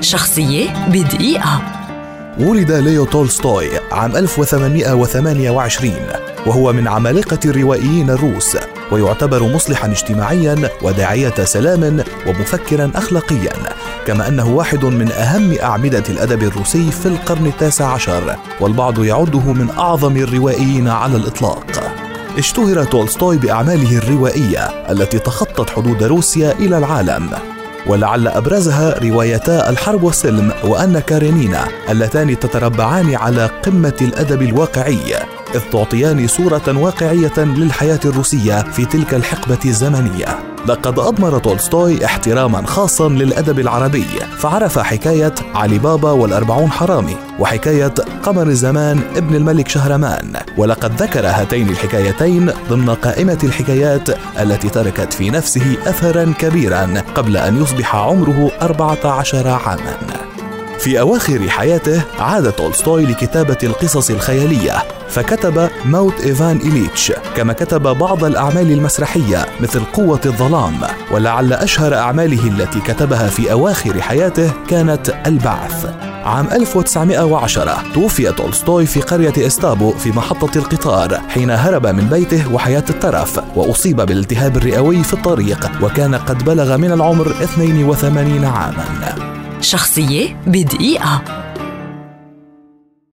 شخصية بدقيقة. ولد ليو تولستوي عام 1828 وهو من عمالقة الروائيين الروس ويعتبر مصلحا اجتماعيا وداعية سلام ومفكرا أخلاقيا كما أنه واحد من أهم أعمدة الأدب الروسي في القرن التاسع عشر والبعض يعده من أعظم الروائيين على الإطلاق. اشتهر تولستوي بأعماله الروائية التي تخطت حدود روسيا إلى العالم. ولعل أبرزها روايتا الحرب والسلم وأن كارينينا اللتان تتربعان على قمة الأدب الواقعي إذ تعطيان صورة واقعية للحياة الروسية في تلك الحقبة الزمنية. لقد أضمر تولستوي احتراما خاصا للأدب العربي فعرف حكاية علي بابا والأربعون حرامي وحكاية قمر الزمان ابن الملك شهرمان. ولقد ذكر هاتين الحكايتين ضمن قائمة الحكايات التي تركت في نفسه أثرا كبيرا قبل أن يصبح عمره 14 عاما. في أواخر حياته عاد تولستوي لكتابة القصص الخيالية فكتب موت إيفان إليتش كما كتب بعض الأعمال المسرحية مثل قوة الظلام ولعل أشهر أعماله التي كتبها في أواخر حياته كانت البعث. عام 1910 توفي تولستوي في قرية إستابو في محطة القطار حين هرب من بيته وحياة الترف وأصيب بالالتهاب الرئوي في الطريق وكان قد بلغ من العمر 82 عاما. شخصية بدقيقة.